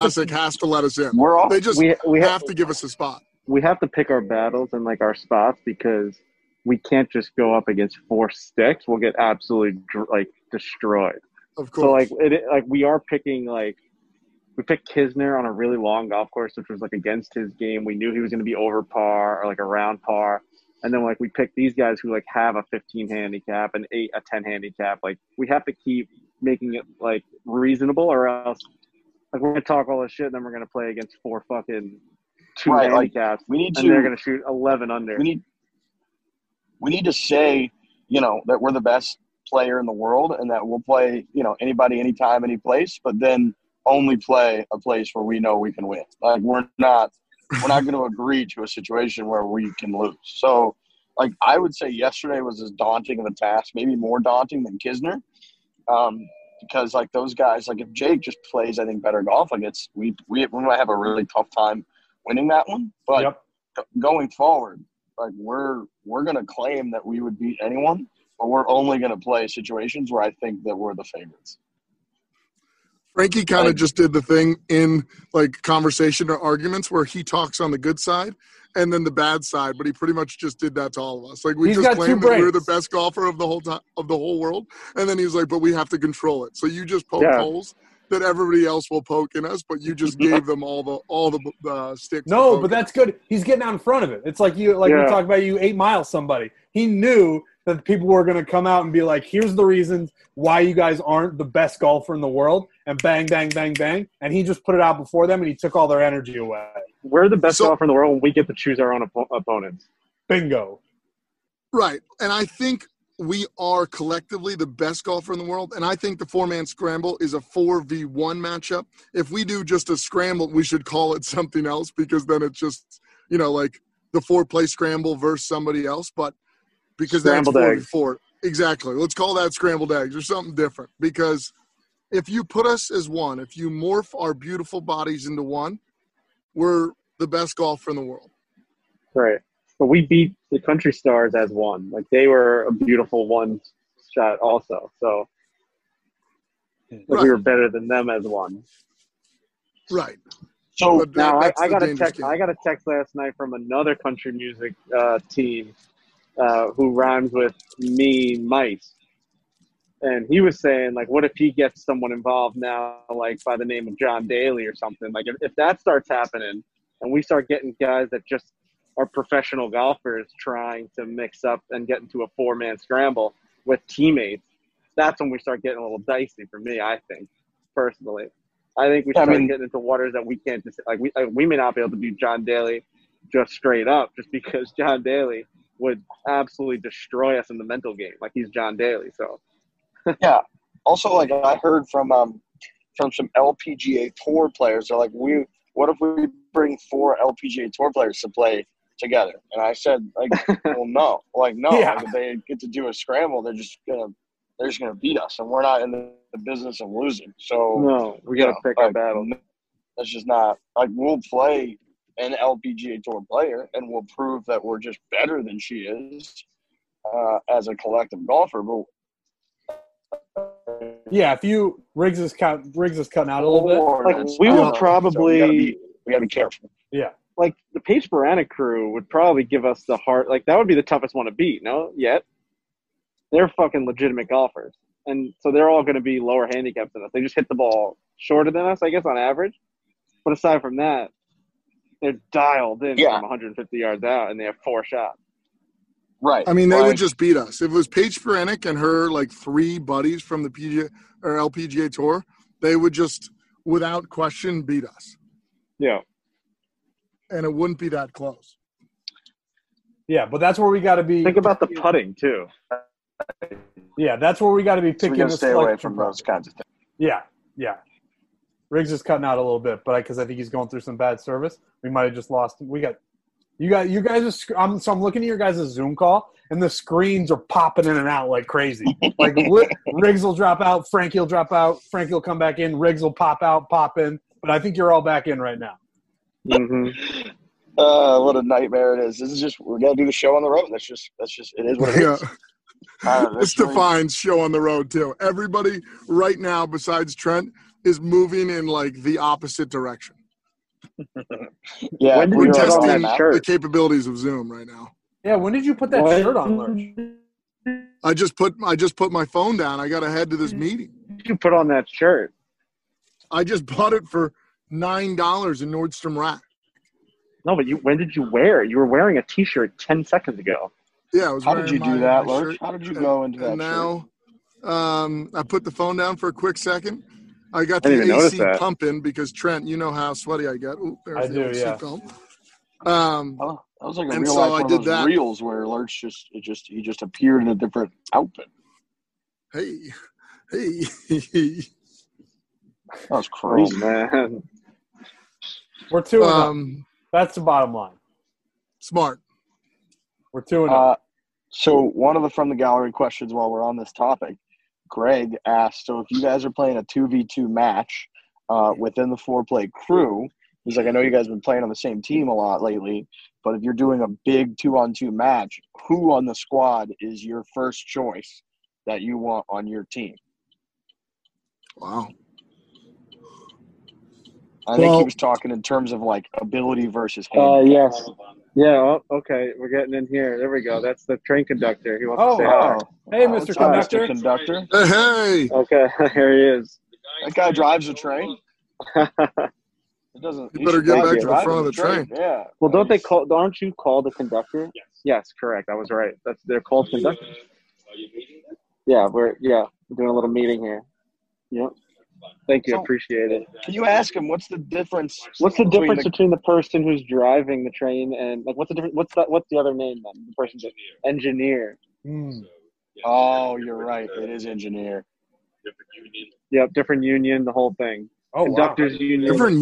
Classic has to let us in. We're all They just we we have have to give us a spot. we have to pick our battles and like our spots because we can't just go up against four sticks. We'll get absolutely like destroyed. Of course. So like it like we are picking like we picked Kisner on a really long golf course, which was like against his game. We knew he was going to be over par or like around par, and then like we picked these guys who like have a 15 handicap, and eight, a 10 handicap. Like we have to keep making it like reasonable, or else like we're gonna talk all this shit, and then we're gonna play against four fucking two Right, like, handicaps, we need and they're to gonna shoot 11 under. we need we need to say you know that we're the best player in the world and that we'll play you know anybody anytime any place but then only play a place where we know we can win. Like we're not we're not going to agree to a situation where we can lose. So like i would say yesterday was as daunting of a task maybe more daunting than kisner. Um, because like those guys like if jake just plays i think better golf like it's we we, we might have a really tough time winning that one but Yep. go- going forward, like we're we're gonna claim that we would beat anyone, but we're only gonna play situations where I think that we're the favorites. Frankie kind of just did the thing in like conversation or arguments where he talks on the good side and then the bad side, but he pretty much just did that to all of us. Like we He's just claimed that we were the best golfer of the whole time of the whole world, and then he's like, "But we have to control it." So you just poke Yeah. holes that everybody else will poke in us, but you just gave them all the all the uh, sticks. No, but that's good. He's getting out in front of it. It's like you, like we Yeah. talked about. You eight miles somebody. He knew that people were going to come out and be like, "Here's the reasons why you guys aren't the best golfer in the world," and bang, bang, bang, bang. And he just put it out before them, and he took all their energy away. We're the best So- golfer in the world when we get to choose our own oppo- opponents. Bingo. Right. And I think we are collectively the best golfer in the world. And I think the four man scramble is a 4v1 matchup. If we do just a scramble, we should call it something else because then it's just, you know, like the four play scramble versus somebody else. But because Scrambled that's eggs. 4v4. Exactly. Let's call that scrambled eggs or something different because if you put us as one, if you morph our beautiful bodies into one, we're the best golfer in the world. Right. But we beat the country stars as one. Like they were a beautiful one shot also. So like Right. we were better than them as one. Right. So But that- Now I, I got a text game. I got a text last night from another country music uh, team uh, who rhymes with me mice. And he was saying, like, what if he gets someone involved now, like by the name of John Daly or something? Like, if, if that starts happening, and we start getting guys that just are professional golfers trying to mix up and get into a four man scramble with teammates, that's when we start getting a little dicey for me. I think personally, I think we I start mean- getting into waters that we can't just like we uh, we may not be able to beat John Daly just straight up, just because John Daly would absolutely destroy us in the mental game. Like he's John Daly, so yeah. Also, like I heard from um from some LPGA Tour players, they're like, we what if we bring four LPGA Tour players to play together? And I said, like, well, no, like no, Yeah. like, if they get to do a scramble, they're just gonna they're just gonna beat us, and we're not in the, business of losing. So no, we got to Yeah, pick our like, battles. That's just not like we'll play an LPGA Tour player, and we'll prove that we're just better than she is uh, as a collective golfer. But Yeah, if you Riggs is cut, Riggs is cutting out a little bit. Like, we I will don't probably- So we, gotta be, we gotta be careful. Yeah, Like the Paige Barana crew would probably give us the hard. Like that would be the toughest one to beat. No, yet they're fucking legitimate golfers, and so they're all going to be lower handicaps than us. They just hit the ball shorter than us, I guess, on average. But aside from that, they're dialed in Yeah. from 150 yards out, and they have four shots. Right. I mean, they Like, would just beat us. If it was Paige Spiranac and her like three buddies from the PGA or LPGA tour, they would just, without question, beat us, Yeah, and it wouldn't be that close. yeah, but that's where we got to be. think about the putting too. Yeah, that's where we got to be so we picking gotta the stay away selection from those kinds of things. Yeah, yeah. Riggs is cutting out a little bit, but because I, think he's going through some bad service, we might have just lost him. We got you got you guys. Are, sc- I'm, so I'm looking at your guys' Zoom call, and the screens are popping in and out like crazy. Like li- Riggs will drop out, Frankie will drop out, Frankie will come back in, Riggs will pop out, pop in. But I think you're all back in right now. hmm Uh, what a nightmare it is. This is just we gotta do the show on the road. That's just that's just it is what it Yeah, is. Uh, it's that's really- Define's show on the road too. Everybody right now, besides Trent, is moving in like the opposite direction. Yeah, When did We're you put on testing that the capabilities of Zoom right now. Yeah, when did you put that When shirt on, Lurch? I just put I just put my phone down. I got to head to this meeting. you put on that shirt? I just bought it for nine dollars in Nordstrom Rack. No, but you. When did you wear it? You were wearing a T-shirt ten seconds ago. Yeah, I was. How did wearing you do that, Lurch? shirt. How did you go into that and shirt? now, um, I put the phone down for a quick second. I got I the didn't even notice AC that. pumping because Trent, you know how sweaty I get. Ooh, there's I the do, old yeah. seatbelt. Um, Oh, that was like a And real so life I one did of those that. reels where Lurch just it just he just appeared in a different outfit. hey, hey, That was crazy, Oh man, We're two and up. um, That's the bottom line. smart. We're two and up. Uh, so one of the from the gallery questions while we're on this topic, Greg asked, so if you guys are playing a two v two match uh, within the Fore Play crew, he's like, I know you guys have been playing on the same team a lot lately, but if you're doing a big two on two match, who on the squad is your first choice that you want on your team? Wow. I think he was talking in terms of like ability versus Uh, handicap. yes. Yeah. Oh, okay. We're getting in here. There we go. That's the train conductor. He wants Oh, to say wow. hi. Hey, What's Mr. up, Conductor. Mr. Conductor. Hey, hey. Okay, here he is. That guy drives a train. It doesn't. You better get back to the front of the train. Yeah. well, don't they call? Aren't you called a conductor? Yes. Yes, correct. I was right. That's they're called conductors. Yeah, we're yeah we're doing a little meeting here. Yep. Thank you. So- Appreciate it. Can you ask him what's the difference? What's the between difference between the person who's driving the train and like what's the difference? What's that? What's the other name then? The person that engineer. Hmm. Oh, you're right. It is engineer. Different union. Yep, different union, the whole thing. Oh, wow. Conductors union. Different